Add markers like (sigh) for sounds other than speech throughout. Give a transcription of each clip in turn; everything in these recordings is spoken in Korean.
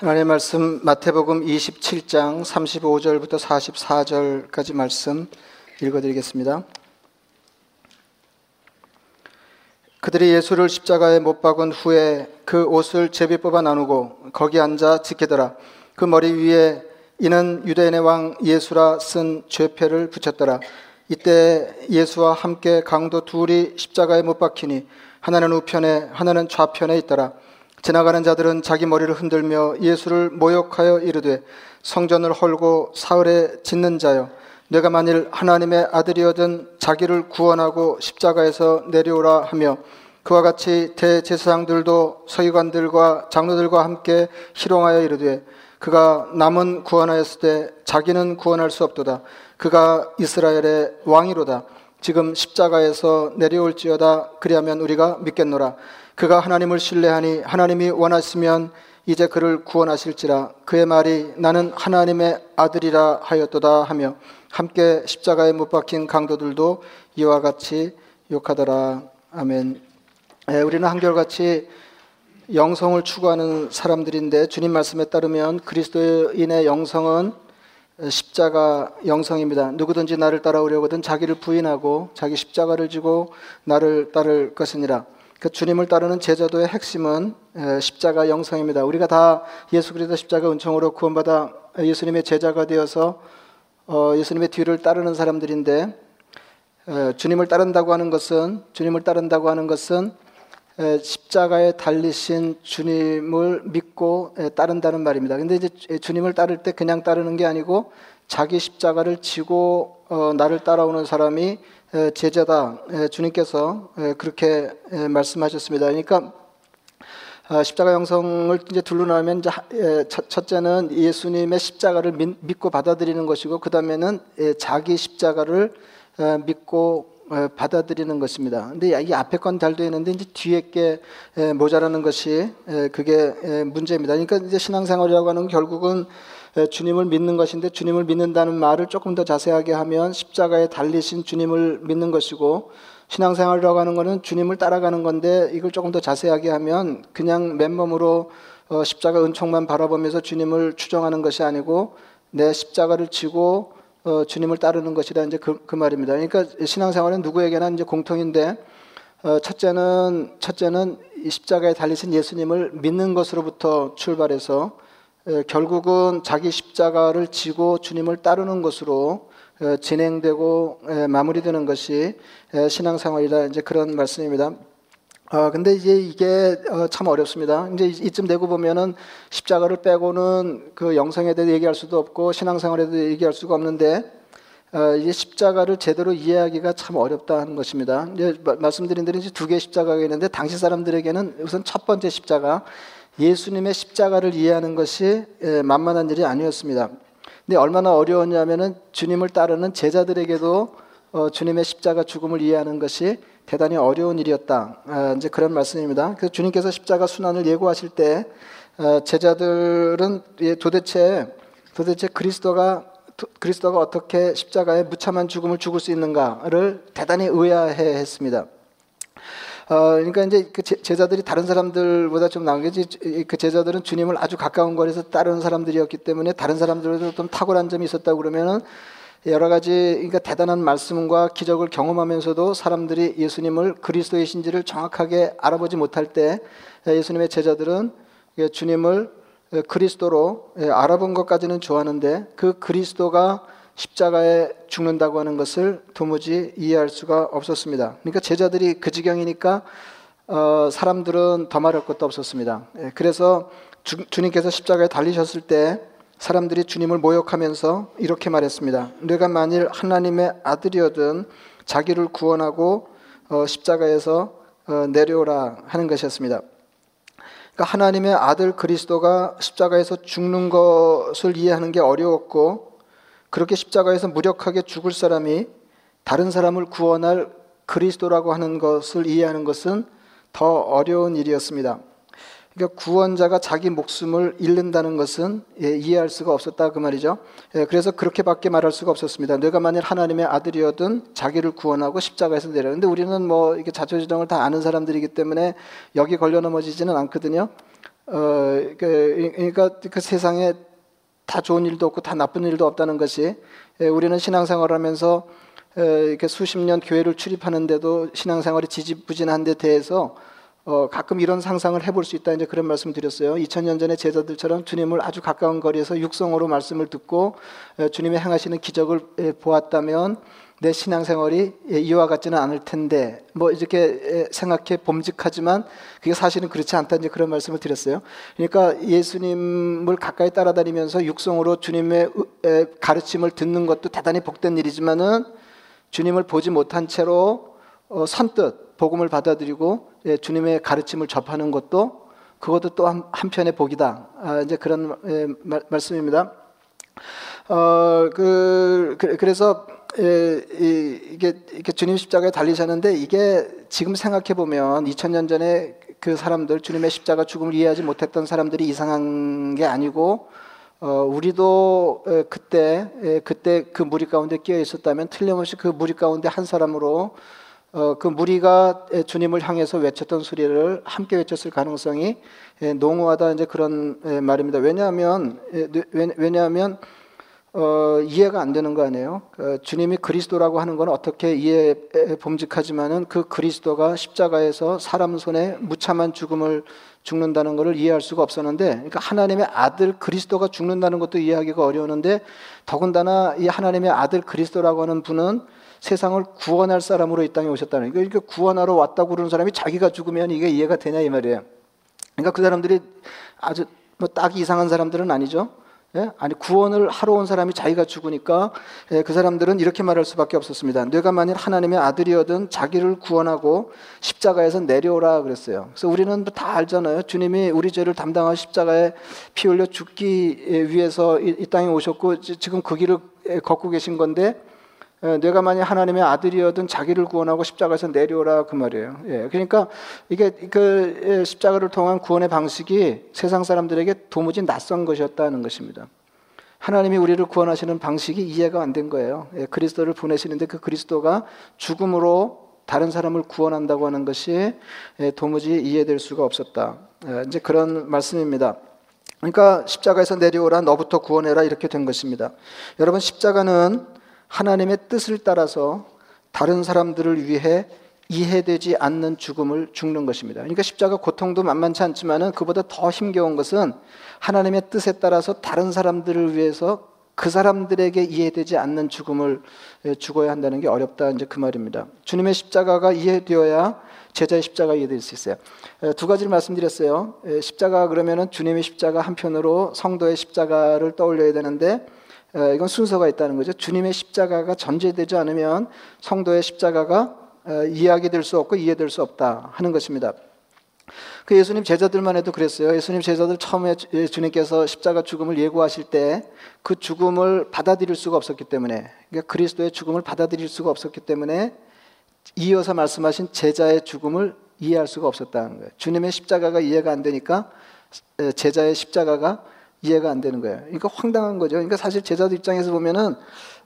하나님의 말씀 마태복음 27장 35절부터 44절까지 말씀 읽어드리겠습니다. 그들이 예수를 십자가에 못 박은 후에 그 옷을 제비 뽑아 나누고 거기 앉아 지키더라. 그 머리 위에 이는 유대인의 왕 예수라 쓴 죄패를 붙였더라. 이때 예수와 함께 강도 둘이 십자가에 못 박히니 하나는 우편에 하나는 좌편에 있더라. 지나가는 자들은 자기 머리를 흔들며 예수를 모욕하여 이르되 성전을 헐고 사흘에 짓는 자여 내가 만일 하나님의 아들이어든 자기를 구원하고 십자가에서 내려오라 하며 그와 같이 대제사장들도 서기관들과 장로들과 함께 희롱하여 이르되 그가 남은 구원하였을 때 자기는 구원할 수 없도다. 그가 이스라엘의 왕이로다. 지금 십자가에서 내려올지어다. 그리하면 우리가 믿겠노라 그가 하나님을 신뢰하니 하나님이 원하시면 이제 그를 구원하실지라 그의 말이 나는 하나님의 아들이라 하였도다 하며 함께 십자가에 못 박힌 강도들도 이와 같이 욕하더라 아멘. 예, 우리는 한결같이 영성을 추구하는 사람들인데 주님 말씀에 따르면 그리스도인의 영성은 십자가 영성입니다. 누구든지 나를 따라오려거든 자기를 부인하고 자기 십자가를 지고 나를 따를 것이니라. 그 주님을 따르는 제자도의 핵심은 십자가 영성입니다. 우리가 다 예수 그리스도 십자가 은총으로 구원받아 예수님의 제자가 되어서 어, 예수님의 뒤를 따르는 사람들인데 주님을 따른다고 하는 것은 주님을 따른다고 하는 것은 십자가에 달리신 주님을 믿고 따른다는 말입니다. 근데 이제 주님을 따를 때 그냥 따르는 게 아니고 자기 십자가를 지고 어, 나를 따라오는 사람이 제자다. 주님께서 그렇게 말씀하셨습니다. 그러니까 아, 십자가 영성을 이제 둘러나면 첫째는 예수님의 십자가를 믿고 받아들이는 것이고 그 다음에는 자기 십자가를 믿고 받아들이는 것입니다. 근데 이 앞에 건 잘 되는데 이제 뒤에 게 모자라는 것이 그게 문제입니다. 그러니까 이제 신앙생활이라고 하는 결국은 주님을 믿는 것인데 주님을 믿는다는 말을 조금 더 자세하게 하면 십자가에 달리신 주님을 믿는 것이고 신앙생활이라고 하는 것은 주님을 따라가는 건데 이걸 조금 더 자세하게 하면 그냥 맨몸으로 어, 십자가 은총만 바라보면서 주님을 추정하는 것이 아니고 내 십자가를 지고 어, 주님을 따르는 것이라 이제 그, 그 말입니다. 그러니까 신앙생활은 누구에게나 이제 공통인데 어, 첫째는 첫째는 이 십자가에 달리신 예수님을 믿는 것으로부터 출발해서 결국은 자기 십자가를 지고 주님을 따르는 것으로 진행되고 마무리되는 것이 신앙생활이다 이제 그런 말씀입니다. 아 근데 이제 이게 어, 참 어렵습니다. 이제 이쯤 되고 보면은 십자가를 빼고는 그 영성에 대해 얘기할 수도 없고 신앙생활에 대해 얘기할 수가 없는데 어, 이제 십자가를 제대로 이해하기가 참 어렵다는 것입니다. 이제 말씀드린 대로 이제 두 개의 십자가가 있는데 당시 사람들에게는 우선 첫 번째 십자가 예수님의 십자가를 이해하는 것이 만만한 일이 아니었습니다. 근데 얼마나 어려웠냐면은 주님을 따르는 제자들에게도 어, 주님의 십자가 죽음을 이해하는 것이 대단히 어려운 일이었다. 아, 이제 그런 말씀입니다. 그래서 주님께서 십자가 순환을 예고하실 때 어, 제자들은 도대체 도대체 그리스도가 그리스도가 어떻게 십자가에 무참한 죽음을 죽을 수 있는가를 대단히 의아해 했습니다. 어, 그러니까 이제 그 제자들이 다른 사람들보다 좀 나은 게그 제자들은 주님을 아주 가까운 거리에서 따르는 사람들이었기 때문에 다른 사람들보다 좀 탁월한 점이 있었다고 그러면은 여러 가지 그러니까 대단한 말씀과 기적을 경험하면서도 사람들이 예수님을 그리스도의 신지를 정확하게 알아보지 못할 때 예수님의 제자들은 주님을 그리스도로 알아본 것까지는 좋아하는데 그 그리스도가 십자가에 죽는다고 하는 것을 도무지 이해할 수가 없었습니다. 그러니까 제자들이 그 지경이니까 어, 사람들은 더 말할 것도 없었습니다. 예, 그래서 주, 주님께서 십자가에 달리셨을 때 사람들이 주님을 모욕하면서 이렇게 말했습니다. 내가 만일 하나님의 아들이어든 자기를 구원하고 어, 십자가에서 어, 내려오라 하는 것이었습니다. 그러니까 하나님의 아들 그리스도가 십자가에서 죽는 것을 이해하는 게 어려웠고 그렇게 십자가에서 무력하게 죽을 사람이 다른 사람을 구원할 그리스도라고 하는 것을 이해하는 것은 더 어려운 일이었습니다. 그러니까 구원자가 자기 목숨을 잃는다는 것은 예, 이해할 수가 없었다 그 말이죠. 예, 그래서 그렇게밖에 말할 수가 없었습니다. 내가 만일 하나님의 아들이어든 자기를 구원하고 십자가에서 내려. 근데 우리는 뭐 이게 자초지정을 다 아는 사람들이기 때문에 여기 걸려 넘어지지는 않거든요. 어, 그, 그러니까 그 세상에 다 좋은 일도 없고 다 나쁜 일도 없다는 것이 예, 우리는 신앙생활 하면서 이렇게 수십 년 교회를 출입하는데도 신앙생활이 지지부진한 데 대해서 어, 가끔 이런 상상을 해볼 수 있다 이제 그런 말씀 드렸어요. 2000년 전에 제자들처럼 주님을 아주 가까운 거리에서 육성으로 말씀을 듣고 주님의 행하시는 기적을 보았다면 내 신앙생활이 이와 같지는 않을 텐데 뭐 이렇게 생각해 봄직하지만 그게 사실은 그렇지 않다 이제 그런 말씀을 드렸어요. 그러니까 예수님을 가까이 따라다니면서 육성으로 주님의 가르침을 듣는 것도 대단히 복된 일이지만은 주님을 보지 못한 채로 어, 선뜻 복음을 받아들이고 주님의 가르침을 접하는 것도 그것도 또 한 편의 복이다. 아, 이제 그런 말씀입니다. 어, 그, 그래서 예, 이게, 이게 주님 십자가에 달리셨는데 이게 지금 생각해 보면 2000년 전에 그 사람들 주님의 십자가 죽음을 이해하지 못했던 사람들이 이상한 게 아니고 어, 우리도 그때 그때 그 무리 가운데 끼어 있었다면 틀림없이 그 무리 가운데 한 사람으로 어, 그 무리가 주님을 향해서 외쳤던 소리를 함께 외쳤을 가능성이 농후하다 이제 그런 말입니다. 왜냐하면 왜냐하면 어, 이해가 안 되는 거 아니에요? 어, 주님이 그리스도라고 하는 건 어떻게 이해 범직하지만은 그 그리스도가 십자가에서 사람 손에 무참한 죽음을 죽는다는 것을 이해할 수가 없었는데, 그러니까 하나님의 아들 그리스도가 죽는다는 것도 이해하기가 어려웠는데, 더군다나 이 하나님의 아들 그리스도라고 하는 분은 세상을 구원할 사람으로 이 땅에 오셨다는 거예요. 그러니까 구원하러 왔다고 그러는 사람이 자기가 죽으면 이게 이해가 되냐 이 말이에요. 그러니까 그 사람들이 아주 뭐 딱 이상한 사람들은 아니죠. 예? 아니 구원을 하러 온 사람이 자기가 죽으니까 예, 그 사람들은 이렇게 말할 수밖에 없었습니다. 내가 만일 하나님의 아들이어든 자기를 구원하고 십자가에서 내려오라 그랬어요. 그래서 우리는 다 알잖아요. 주님이 우리 죄를 담당하 십자가에 피 흘려 죽기 위해서 이, 이 땅에 오셨고 지금 그 길을 예, 걷고 계신 건데 예, 내가 만약 하나님의 아들이어든 자기를 구원하고 십자가에서 내려오라 그 말이에요. 예, 그러니까 이게 그 예, 십자가를 통한 구원의 방식이 세상 사람들에게 도무지 낯선 것이었다는 것입니다. 하나님이 우리를 구원하시는 방식이 이해가 안 된 거예요. 예, 그리스도를 보내시는데 그 그리스도가 죽음으로 다른 사람을 구원한다고 하는 것이 예, 도무지 이해될 수가 없었다. 예, 이제 그런 말씀입니다. 그러니까 십자가에서 내려오라 너부터 구원해라 이렇게 된 것입니다. 여러분 십자가는 하나님의 뜻을 따라서 다른 사람들을 위해 이해되지 않는 죽음을 죽는 것입니다. 그러니까 십자가 고통도 만만치 않지만은 그보다 더 힘겨운 것은 하나님의 뜻에 따라서 다른 사람들을 위해서 그 사람들에게 이해되지 않는 죽음을 죽어야 한다는 게 어렵다 이제 그 말입니다. 주님의 십자가가 이해되어야 제자의 십자가 이해될 수 있어요. 두 가지를 말씀드렸어요. 십자가 그러면은 주님의 십자가 한편으로 성도의 십자가를 떠올려야 되는데 어, 이건 순서가 있다는 거죠. 주님의 십자가가 전제되지 않으면 성도의 십자가가 어, 이해하게 수 없고 이해될 수 없다 하는 것입니다. 그 예수님 제자들만 해도 그랬어요. 예수님 제자들 처음에 주님께서 십자가 죽음을 예고하실 때 그 죽음을 받아들일 수가 없었기 때문에 그러니까 그리스도의 죽음을 받아들일 수가 없었기 때문에 이어서 말씀하신 제자의 죽음을 이해할 수가 없었다는 거예요. 주님의 십자가가 이해가 안 되니까 제자의 십자가가 이해가 안 되는 거예요. 그러니까 황당한 거죠. 그러니까 사실 제자들 입장에서 보면은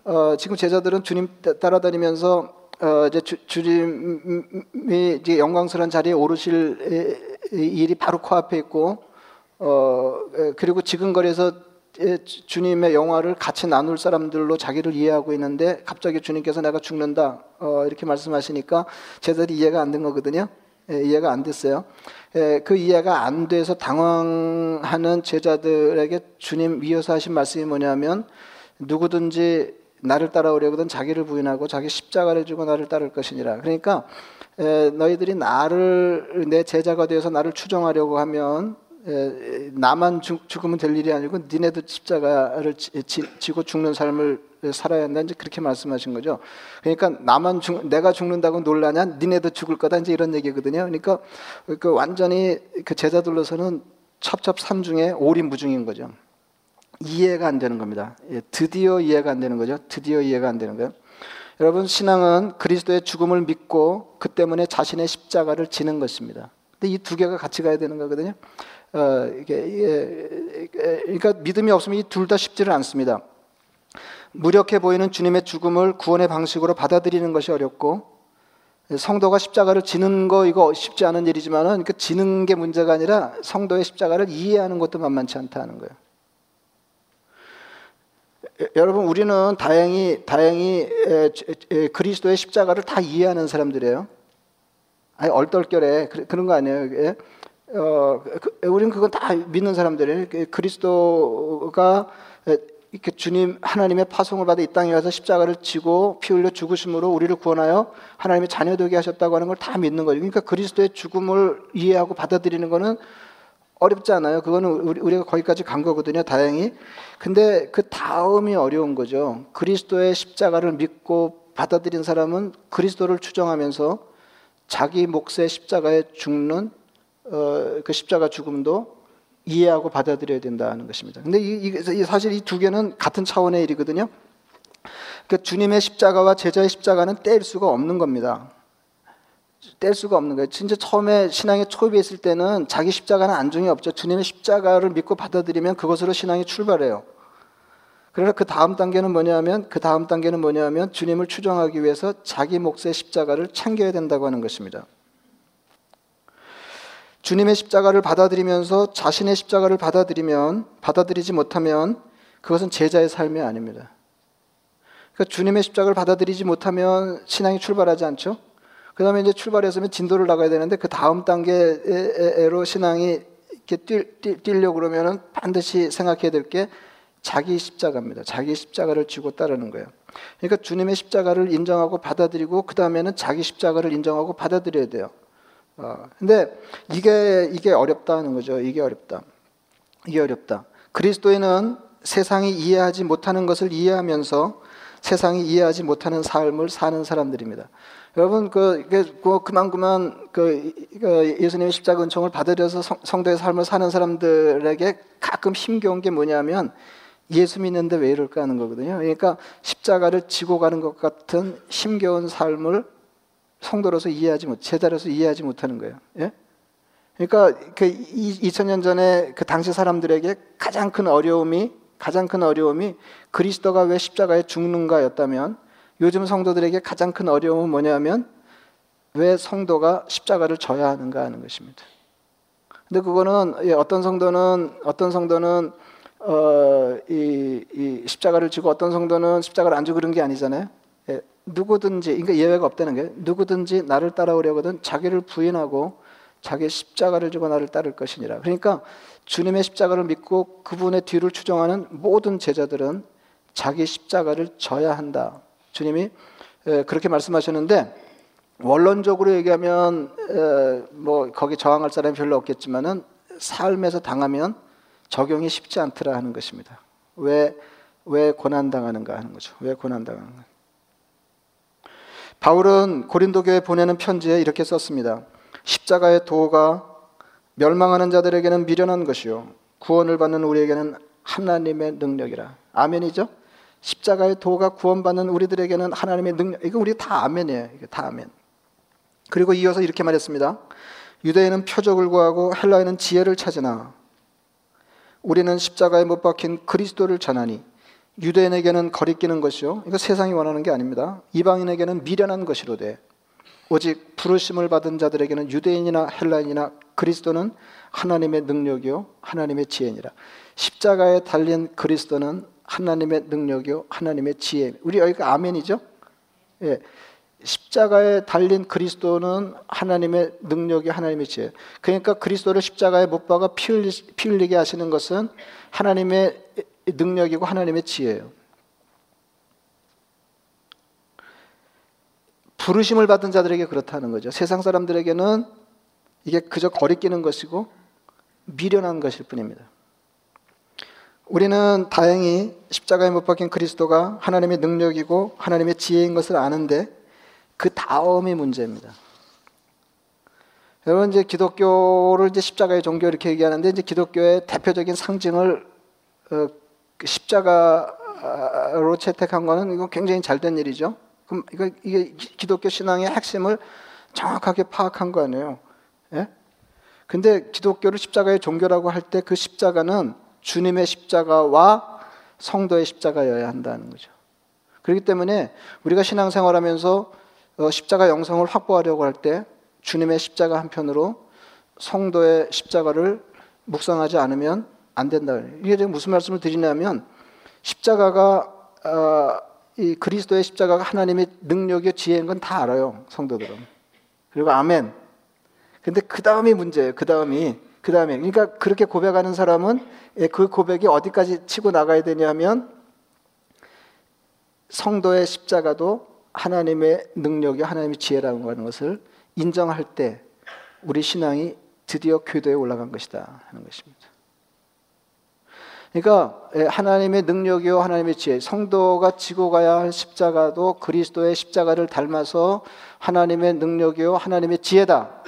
어, 지금 제자들은 주님 따라다니면서 어, 이제 주, 주님이 이제 영광스러운 자리에 오르실 일이 바로 코앞에 있고 어, 그리고 지근거리에서 주님의 영화를 같이 나눌 사람들로 자기를 이해하고 있는데 갑자기 주님께서 내가 죽는다 어, 이렇게 말씀하시니까 제자들이 이해가 안 된 거거든요. 예, 이해가 안 됐어요. 예, 그 이해가 안 돼서 당황하는 제자들에게 주님 위에서 하신 말씀이 뭐냐면 누구든지 나를 따라오려거든 자기를 부인하고 자기 십자가를 주고 나를 따를 것이니라. 그러니까 예, 너희들이 나를 내 제자가 되어서 나를 추종하려고 하면 나만 죽으면 될 일이 아니고 니네도 십자가를 지 고 죽는 삶을 살아야 한다 이제 그렇게 말씀하신 거죠. 그러니까 나만 죽, 내가 죽는다고 놀라냐? 니네도 죽을 거다 이제 이런 얘기거든요. 그러니까 그 완전히 그 제자들로서는 첩첩산중에 오리무중인 거죠. 이해가 안 되는 겁니다. 예, 드디어 이해가 안 되는 거죠. 드디어 이해가 안 되는 거예요. 여러분 신앙은 그리스도의 죽음을 믿고 그 때문에 자신의 십자가를 지는 것입니다. 근데 이 두 개가 같이 가야 되는 거거든요. 어, 이게, 이게, 그러니까 믿음이 없으면 이 둘 다 쉽지를 않습니다. 무력해 보이는 주님의 죽음을 구원의 방식으로 받아들이는 것이 어렵고 성도가 십자가를 지는 거 이거 쉽지 않은 일이지만은 그 지는 게 문제가 아니라 성도의 십자가를 이해하는 것도 만만치 않다는 거예요. 여러분 우리는 다행히 다행히 그리스도의 십자가를 다 이해하는 사람들이에요. 아니 얼떨결에 그 런 거 아니에요. 어, 그, 우리는 그건 다 믿는 사람들이에요. 그 그리스도가 이렇게 주님 하나님의 파송을 받아 이 땅에 와서 십자가를 지고 피 흘려 죽으심으로 우리를 구원하여 하나님의 자녀 되게 하셨다고 하는 걸 다 믿는 거죠. 그러니까 그리스도의 죽음을 이해하고 받아들이는 거는 어렵지 않아요. 그거는 우리가 거기까지 간 거거든요. 다행히. 근데 그 다음이 어려운 거죠. 그리스도의 십자가를 믿고 받아들인 사람은 그리스도를 추정하면서 자기 몫의 십자가에 죽는 어, 그 십자가 죽음도 이해하고 받아들여야 된다는 것입니다. 근데 이, 이, 사실 이 두 개는 같은 차원의 일이거든요. 그 주님의 십자가와 제자의 십자가는 뗄 수가 없는 겁니다. 뗄 수가 없는 거예요. 진짜 처음에 신앙의 초입에 있을 때는 자기 십자가는 안중에 없죠. 주님의 십자가를 믿고 받아들이면 그것으로 신앙이 출발해요. 그러나 그 다음 단계는 뭐냐면 그 다음 단계는 뭐냐면 주님을 추정하기 위해서 자기 몫의 십자가를 챙겨야 된다고 하는 것입니다. 주님의 십자가를 받아들이면서 자신의 십자가를 받아들이면 받아들이지 못하면 그것은 제자의 삶이 아닙니다. 그러니까 주님의 십자가를 받아들이지 못하면 신앙이 출발하지 않죠. 그 다음에 이제 출발했으면 진도를 나가야 되는데 그 다음 단계로 신앙이 이렇게 뛸, 뛸, 려고 그러면은 반드시 생각해야 될 게 자기 십자가입니다. 자기 십자가를 쥐고 따르는 거예요. 그러니까 주님의 십자가를 인정하고 받아들이고 그 다음에는 자기 십자가를 인정하고 받아들여야 돼요. 어, 근데 이게 이게 어렵다는 거죠. 이게 어렵다. 이게 어렵다. 그리스도인은 세상이 이해하지 못하는 것을 이해하면서 세상이 이해하지 못하는 삶을 사는 사람들입니다. 여러분 그, 그 그만 그만 그, 그 예수님의 십자가 은총을 받으려서 성, 도의 삶을 사는 사람들에게 가끔 힘겨운 게 뭐냐면 예수 믿는데 왜 이럴까 하는 거거든요. 그러니까 십자가를 지고 가는 것 같은 힘겨운 삶을 성도로서 이해하지 못, 제자로서 이해하지 못하는 거예요. 예? 그러니까 그 2000년 전에 그 당시 사람들에게 가장 큰 어려움이 가장 큰 어려움이 그리스도가 왜 십자가에 죽는가였다면 요즘 성도들에게 가장 큰 어려움은 뭐냐면 왜 성도가 십자가를 져야 하는가 하는 것입니다. 근데 그거는 예, 어떤 성도는 어떤 성도는 어, 이, 이 십자가를 지고 어떤 성도는 십자가를 안 지고 그런 게 아니잖아요. 예, 누구든지 그러니까 예외가 없다는 게 누구든지 나를 따라오려거든 자기를 부인하고 자기 십자가를 지고 나를 따를 것이니라. 그러니까 주님의 십자가를 믿고 그분의 뒤를 추종하는 모든 제자들은 자기 십자가를 져야 한다. 주님이 그렇게 말씀하셨는데 원론적으로 얘기하면 뭐 거기 저항할 사람이 별로 없겠지만은 삶에서 당하면 적용이 쉽지 않더라 하는 것입니다. 왜, 왜 고난 당하는가 하는 거죠. 왜 고난 당하는가. 바울은 고린도 교회 보내는 편지에 이렇게 썼습니다. 십자가의 도가 멸망하는 자들에게는 미련한 것이요 구원을 받는 우리에게는 하나님의 능력이라. 아멘이죠? 십자가의 도가 구원받는 우리들에게는 하나님의 능력. 이거 우리 다 아멘이에요. 이게 다 아멘. 그리고 이어서 이렇게 말했습니다. 유대인은 표적을 구하고 헬라인은 지혜를 찾으나 우리는 십자가에 못 박힌 그리스도를 전하니 유대인에게는 거리끼는 것이요. 이거 세상이 원하는 게 아닙니다. 이방인에게는 미련한 것이로되 오직 부르심을 받은 자들에게는 유대인이나 헬라인이나 그리스도는 하나님의 능력이요 하나님의 지혜니라. 십자가에 달린 그리스도는 하나님의 능력이요 하나님의 지혜. 우리 여기가 아멘이죠? 예. 십자가에 달린 그리스도는 하나님의 능력이 하나님의 지혜. 그러니까 그리스도를 십자가에 못 박아 피, 흘리, 피 흘리게 하시는 것은 하나님의 능력이고 하나님의 지혜예요. 부르심을 받은 자들에게 그렇다는 거죠. 세상 사람들에게는 이게 그저 거리끼는 것이고 미련한 것일 뿐입니다. 우리는 다행히 십자가에 못 박힌 그리스도가 하나님의 능력이고 하나님의 지혜인 것을 아는데 그 다음이 문제입니다. 여러분 이제 기독교를 이제 십자가의 종교 이렇게 얘기하는데 이제 기독교의 대표적인 상징을 어, 십자가로 채택한 거는 이거 굉장히 잘된 일이죠. 그럼 이거 이게 기독교 신앙의 핵심을 정확하게 파악한 거 아니에요. 예? 근데 기독교를 십자가의 종교라고 할 때 그 십자가는 주님의 십자가와 성도의 십자가여야 한다는 거죠. 그렇기 때문에 우리가 신앙생활하면서 어, 십자가 영성을 확보하려고 할 때 주님의 십자가 한편으로 성도의 십자가를 묵상하지 않으면 안 된다. 이게 제가 무슨 말씀을 드리냐면 십자가가 어, 이 그리스도의 십자가가 하나님의 능력의 지혜인 건 다 알아요 성도들은. 그리고 아멘. 근데 그 다음이 문제예요. 그 다음이 그 다음에 그러니까 그렇게 고백하는 사람은 예, 그 고백이 어디까지 치고 나가야 되냐면 성도의 십자가도 하나님의 능력이 하나님의 지혜라는 하는 것을 인정할 때 우리 신앙이 드디어 교도에 올라간 것이다 하는 것입니다. 그러니까 예, 하나님의 능력이요 하나님의 지혜 성도가 지고 가야 할 십자가도 그리스도의 십자가를 닮아서 하나님의 능력이요 하나님의 지혜다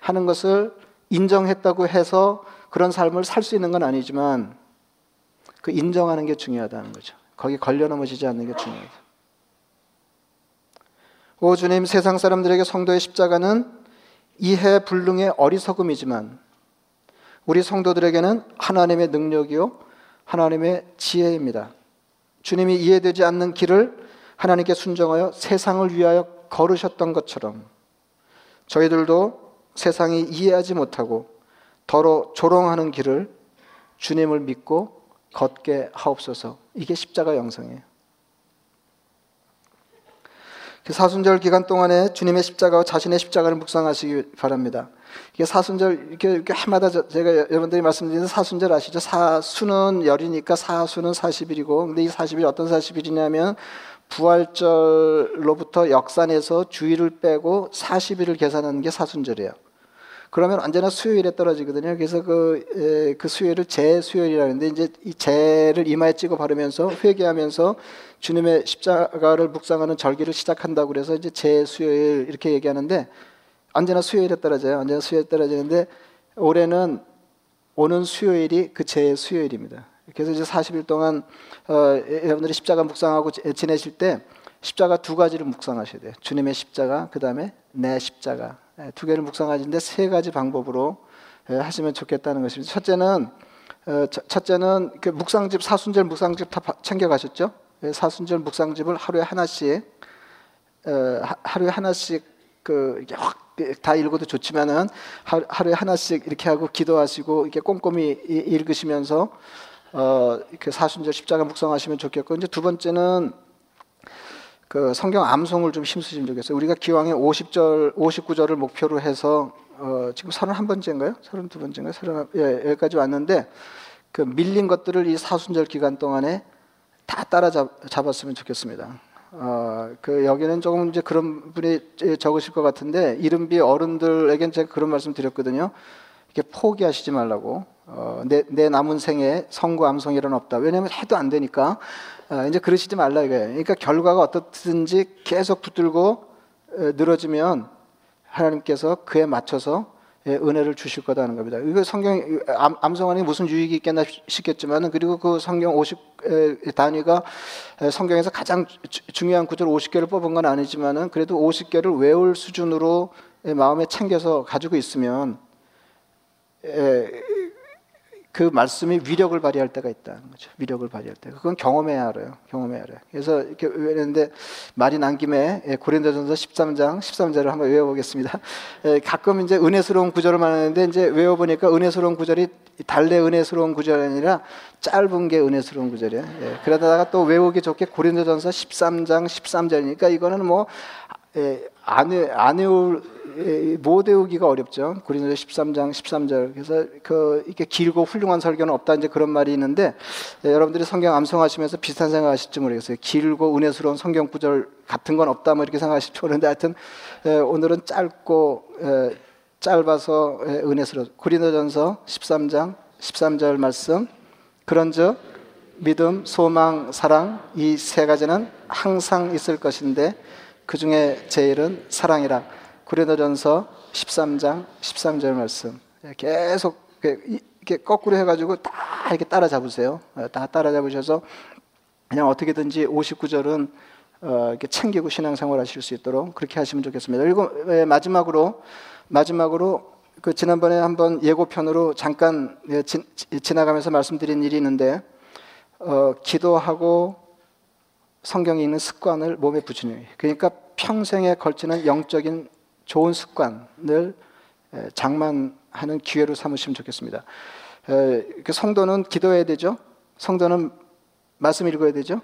하는 것을 인정했다고 해서 그런 삶을 살 수 있는 건 아니지만 그 인정하는 게 중요하다는 거죠. 거기 걸려 넘어지지 않는 게 중요하다. 오 주님 세상 사람들에게 성도의 십자가는 이해 불능의 어리석음이지만 우리 성도들에게는 하나님의 능력이요 하나님의 지혜입니다. 주님이 이해되지 않는 길을 하나님께 순정하여 세상을 위하여 걸으셨던 것처럼 저희들도 세상이 이해하지 못하고 더러 조롱하는 길을 주님을 믿고 걷게 하옵소서. 이게 십자가 영성이에요. 그 사순절 기간 동안에 주님의 십자가와 자신의 십자가를 묵상하시기 바랍니다. 이게 사순절 이렇게, 이렇게 해마다 제가 여러분들이 말씀드리는 사순절 아시죠? 사수는 열이니까 사수는 40일이고 근데 이 40일이 어떤 40일이냐면 부활절로부터 역산해서 주일을 빼고 40일을 계산하는 게 사순절이에요. 그러면 언제나 수요일에 떨어지거든요. 그래서 그, 에, 그 수요일을 재수요일이라는데 이제 이 재를 이마에 찍어 바르면서 회개하면서 주님의 십자가를 묵상하는 절기를 시작한다고 그래서 이제 재수요일 이렇게 얘기하는데 언제나 수요일에 떨어져요. 언제나 수요일에 떨어지는데 올해는 오는 수요일이 그 재수요일입니다. 그래서 이제 40일 동안 어, 여러분들이 십자가 묵상하고 지내실 때 십자가 두 가지를 묵상하셔야 돼요. 주님의 십자가, 그 다음에 내 십자가. 예, 두 개를 묵상하시는데 세 가지 방법으로 예, 하시면 좋겠다는 것입니다. 첫째는 어, 첫째는 그 묵상집 사순절 묵상집 다 챙겨 가셨죠? 예, 사순절 묵상집을 하루에 하나씩 어, 하루에 하나씩 그 확 다 읽어도 좋지만은 하루에 하나씩 이렇게 하고 기도하시고 이렇게 꼼꼼히 읽으시면서 어, 그 사순절 십자가 묵상하시면 좋겠고 이제 두 번째는 그 성경 암송을 좀 힘쓰시면 좋겠어요. 우리가 기왕에 50절, 59절을 목표로 해서 어, 지금 31번째인가요? 32번째인가요? 30, 예, 여기까지 왔는데 그 밀린 것들을 이 사순절 기간 동안에 다 따라 잡 았으면 좋겠습니다. 어, 그 여기는 조금 이제 그런 분이 적으실 것 같은데 이른비 어른들에겐 제가 그런 말씀 드렸거든요. 이게 포기하시지 말라고. 어, 내, 내 남은 생에 성구 암송이란 없다. 왜냐하면 해도 안 되니까 아, 이제 그러시지 말라 이거예요. 그러니까 결과가 어떻든지 계속 붙들고 늘어지면 하나님께서 그에 맞춰서 예, 은혜를 주실 거다는 겁니다. 이거 성경 게 무슨 유익이 있겠나 싶겠지만은 그리고 그 성경 50 단위가 성경에서 가장 중요한 구절 50개를 뽑은 건 아니지만은 그래도 50개를 외울 수준으로 마음에 챙겨서 가지고 있으면 그 말씀이 위력을 발휘할 때가 있다는 거죠. 위력을 발휘할 때. 그건 경험해야 알아요. 경험해야 알아요. 그래서 이렇게 외우는데 말이 난 김에 예, 고린도전서 13장 13절을 한번 외워보겠습니다. 예, 가끔 이제 은혜스러운 구절을 말하는데 이제 외워보니까 은혜스러운 구절이 달래 은혜스러운 구절이 아니라 짧은 게 은혜스러운 구절이에요. 예, 그러다가 또 외우기 좋게 고린도전서 13장 13절이니까 이거는 뭐 안, 안 외울 못 외우기가 어렵죠. 고린도서 13장 13절. 그래서 그 이렇게 길고 훌륭한 설교는 없다 이제 그런 말이 있는데 예, 여러분들이 성경 암송하시면서 비슷한 생각하실지 모르겠어요. 길고 은혜스러운 성경 구절 같은 건 없다 뭐 이렇게 생각하실지 모르는데 하여튼 예, 오늘은 짧고 예, 짧아서 예, 은혜스러워. 고린도전서 13장 13절 말씀. 그런즉 믿음, 소망, 사랑 이 세 가지는 항상 있을 것인데 그 중에 제일은 사랑이라. 고린도전서 13장 13절 말씀 예, 계속 이렇게 거꾸로 해가지고 다 이렇게 따라잡으세요. 예, 다 따라잡으셔서 그냥 어떻게든지 59절은 어, 이렇게 챙기고 신앙생활 하실 수 있도록 그렇게 하시면 좋겠습니다. 그리고 예, 마지막으로 마지막으로 그 지난번에 한번 예고편으로 잠깐 지나가면서 말씀드린 일이 있는데 어, 기도하고 성경에 있는 습관을 몸에 붙이는 그러니까 평생에 걸치는 영적인 좋은 습관을 장만하는 기회로 삼으시면 좋겠습니다. 그 성도는 기도해야 되죠. 성도는 말씀 읽어야 되죠.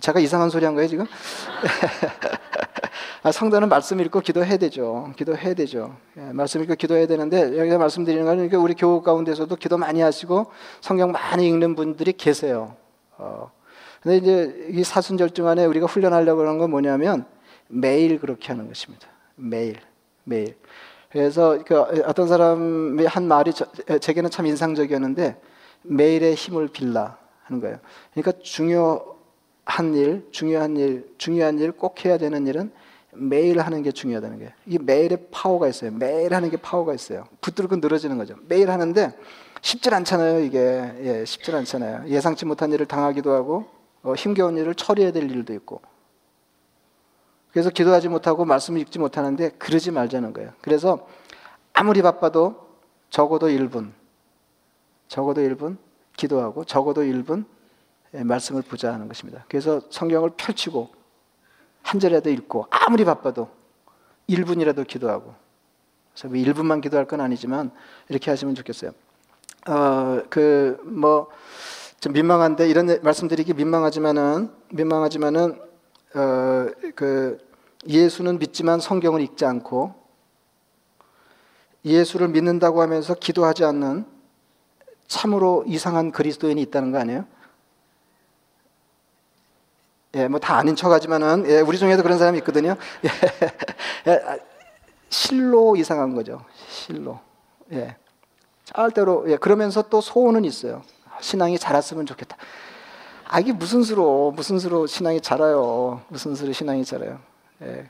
제가 이상한 소리 한 거예요, 지금? (laughs) 아, 성도는 말씀 읽고 기도해야 되죠. 기도해야 되죠. 예, 말씀 읽고 기도해야 되는데, 여기서 말씀드리는 거는 우리 교우 가운데서도 기도 많이 하시고 성경 많이 읽는 분들이 계세요. 어. 근데 이제 이 사순절중 안에 우리가 훈련하려고 하는 건 뭐냐면 매일 그렇게 하는 것입니다. 매일, 매일. 그래서 그 어떤 사람의 한 말이 제게는 참 인상적이었는데 매일의 힘을 빌라 하는 거예요. 그러니까 중요한 일, 중요한 일, 중요한 일 꼭 해야 되는 일은 매일 하는 게 중요하다는 거예요. 이 매일의 파워가 있어요. 매일 하는 게 파워가 있어요. 붙들고 늘어지는 거죠. 매일 하는데 쉽질 않잖아요. 이게 예, 쉽질 않잖아요. 예상치 못한 일을 당하기도 하고 어, 힘겨운 일을 처리해야 될 일도 있고. 그래서 기도하지 못하고 말씀을 읽지 못하는데 그러지 말자는 거예요. 그래서 아무리 바빠도 적어도 1분, 적어도 1분 기도하고 적어도 1분 예, 말씀을 보자 하는 것입니다. 그래서 성경을 펼치고 한 절이라도 읽고 아무리 바빠도 1분이라도 기도하고 그래서 1분만 뭐 기도할 건 아니지만 이렇게 하시면 좋겠어요. 어, 그, 뭐, 좀 민망한데, 이런 말씀드리기 민망하지만은, 민망하지만은, 어, 그, 예수는 믿지만 성경을 읽지 않고, 예수를 믿는다고 하면서 기도하지 않는 참으로 이상한 그리스도인이 있다는 거 아니에요? 예, 뭐 다 아닌 척 하지만은, 예, 우리 중에도 그런 사람이 있거든요. (laughs) 예, 예, 실로 이상한 거죠. 실로. 예. 짤대로, 예, 그러면서 또 소원은 있어요. 신앙이 자랐으면 좋겠다. 아, 이게 무슨 수로, 무슨 수로 신앙이 자라요. 무슨 수로 신앙이 자라요. 예.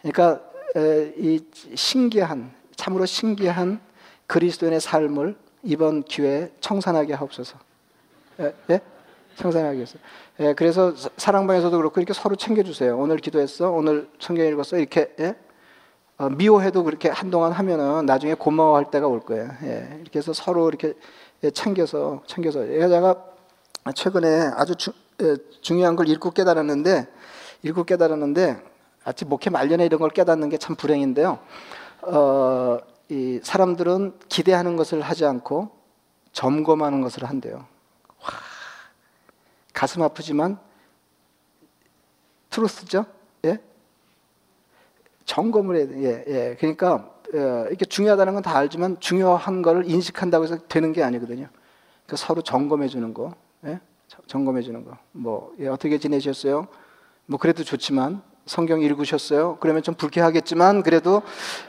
그러니까, 에, 이 신기한, 참으로 신기한 그리스도인의 삶을 이번 기회에 청산하게 하옵소서. 예? 예? 청산하게 해서. 예, 그래서 사랑방에서도 그렇고 이렇게 서로 챙겨주세요. 오늘 기도했어? 오늘 성경 읽었어? 이렇게, 예? 어, 미워해도 그렇게 한동안 하면은 나중에 고마워할 때가 올 거예요. 예, 이렇게 해서 서로 이렇게 예, 챙겨서, 챙겨서. 제가 최근에 아주 주, 예, 중요한 걸 읽고 깨달았는데, 읽고 깨달았는데, 아직 목회 말년에 이런 걸 깨닫는 게 참 불행인데요. 어, 이 사람들은 기대하는 것을 하지 않고 점검하는 것을 한대요. 와, 가슴 아프지만 트루스죠? 예? 점검을 해야 돼. 예, 예. 그러니까 예, 이렇게 중요하다는 건 다 알지만 중요한 거를 인식한다고 해서 되는 게 아니거든요. 그러니까 서로 점검해 주는 거. 예? 점검해 주는 거. 뭐 예, 어떻게 지내셨어요? 뭐 그래도 좋지만 성경 읽으셨어요? 그러면 좀 불쾌하겠지만 그래도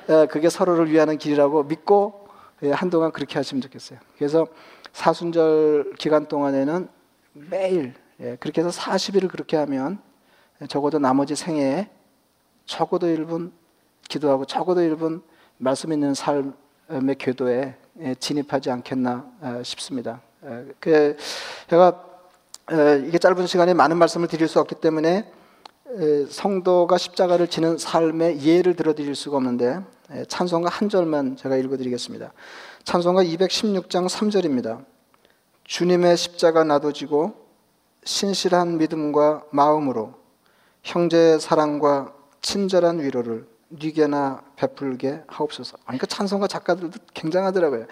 예, 그게 서로를 위하는 길이라고 믿고 예, 한동안 그렇게 하시면 좋겠어요. 그래서 사순절 기간 동안에는 매일 예, 그렇게 해서 40일을 그렇게 하면 적어도 나머지 생애에 적어도 1분 기도하고 적어도 1분 말씀 있는 삶의 궤도에 진입하지 않겠나 싶습니다. 그 제가 이게 짧은 시간에 많은 말씀을 드릴 수 없기 때문에 성도가 십자가를 지는 삶의 예를 들어드릴 수가 없는데 찬송가 한 절만 제가 읽어드리겠습니다. 찬송가 216장 3절입니다. 주님의 십자가 나도지고 신실한 믿음과 마음으로 형제의 사랑과 친절한 위로를 뉘게나 베풀게 하옵소서. 그러니까 찬송가 작가들도 굉장하더라고요.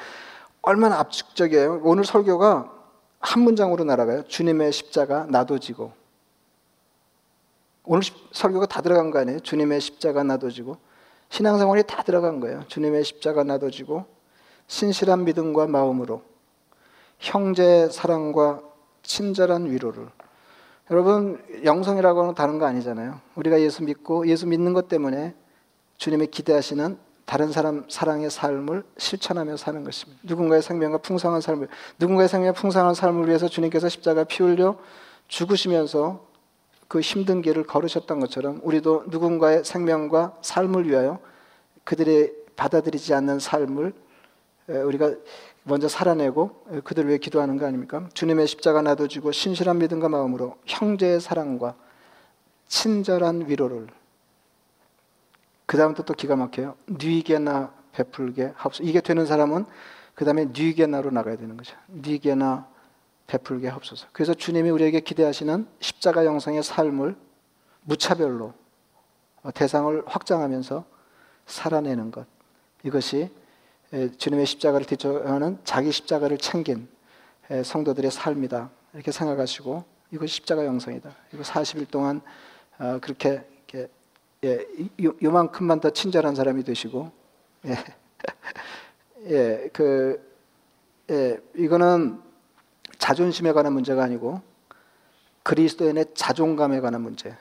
얼마나 압축적이에요. 오늘 설교가 한 문장으로 날아가요. 주님의 십자가 나도 지고. 오늘 설교가 다 들어간 거 아니에요? 주님의 십자가 나도 지고. 신앙생활이 다 들어간 거예요. 주님의 십자가 나도 지고. 신실한 믿음과 마음으로. 형제 사랑과 친절한 위로를. 여러분 영성이라고 하는 다른 거 아니잖아요. 우리가 예수 믿고 예수 믿는 것 때문에 주님의 기대하시는 다른 사람 사랑의 삶을 실천하며 사는 것입니다. 누군가의 생명과 풍성한 삶을 누군가의 생명과 풍성한 삶을 위해서 주님께서 십자가 피 흘려 죽으시면서 그 힘든 길을 걸으셨던 것처럼 우리도 누군가의 생명과 삶을 위하여 그들의 받아들이지 않는 삶을 우리가 먼저 살아내고 그들 위해 기도하는 거 아닙니까? 주님의 십자가 놔둬주고 신실한 믿음과 마음으로 형제의 사랑과 친절한 위로를 그 다음부터 또 기가 막혀요. 뉘게나 베풀게 합소. 이게 되는 사람은 그 다음에 뉘게나로 나가야 되는 거죠. 뉘게나 베풀게 합소서. 그래서 주님이 우리에게 기대하시는 십자가 영성의 삶을 무차별로 대상을 확장하면서 살아내는 것. 이것이 주님의 십자가를 뒤쫓아가는 자기 십자가를 챙긴 성도들의 삶이다. 이렇게 생각하시고 이것이 십자가 영성이다. 이거 40일 동안 어, 그렇게 예, 요만큼만 더 친절한 사람이 되시고 예, (laughs) 예, 그 예, 이거는 자존심에 관한 문제가 아니고 그리스도인의 자존감에 관한 문제.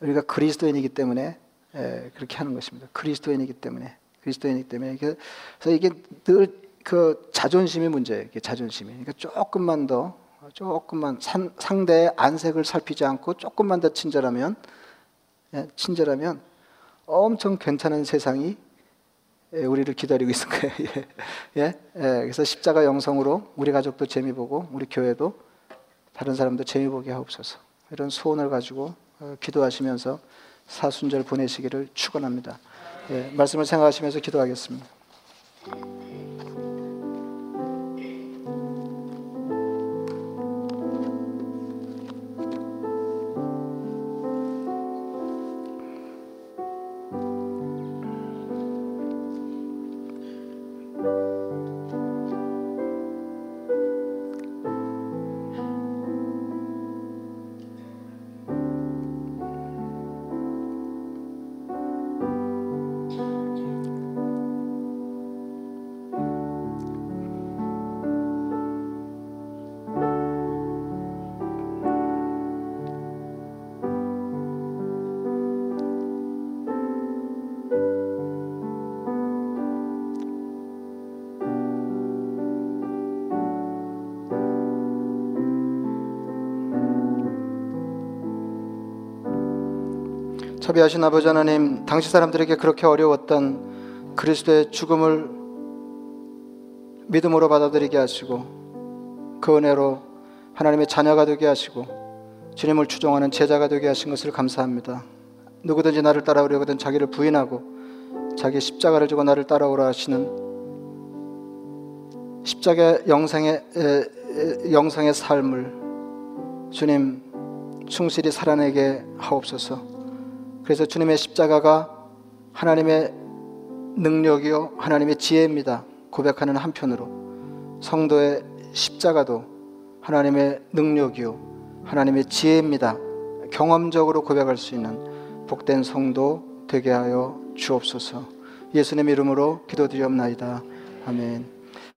우리가 그리스도인이기 때문에 예, 그렇게 하는 것입니다. 그리스도인이기 때문에 그리스도인이기 때문에 그래서 이게 늘 그 자존심이 문제예요. 자존심이. 그러니까 조금만 더 조금만 산, 상대의 안색을 살피지 않고 조금만 더 친절하면 예, 친절하면 엄청 괜찮은 세상이 예, 우리를 기다리고 있을 거예요. (laughs) 예, 예, 그래서 십자가 영성으로 우리 가족도 재미 보고 우리 교회도 다른 사람도 재미 보게 하옵소서. 이런 소원을 가지고 어, 기도하시면서 사순절 보내시기를 축원합니다. 예, 말씀을 생각하시면서 기도하겠습니다. 자비하신 아버지 하나님, 당시 사람들에게 그렇게 어려웠던 그리스도의 죽음을 믿음으로 받아들이게 하시고 그 은혜로 하나님의 자녀가 되게 하시고 주님을 추종하는 제자가 되게 하신 것을 감사합니다. 누구든지 나를 따라오려거든 자기를 부인하고 자기 십자가를 지고 나를 따라오라 하시는 십자가 영생의 영생의 삶을 주님 충실히 살아내게 하옵소서. 그래서 주님의 십자가가 하나님의 능력이요 하나님의 지혜입니다. 고백하는 한편으로 성도의 십자가도 하나님의 능력이요 하나님의 지혜입니다. 경험적으로 고백할 수 있는 복된 성도 되게 하여 주옵소서. 예수님 이름으로 기도드리옵나이다. 아멘.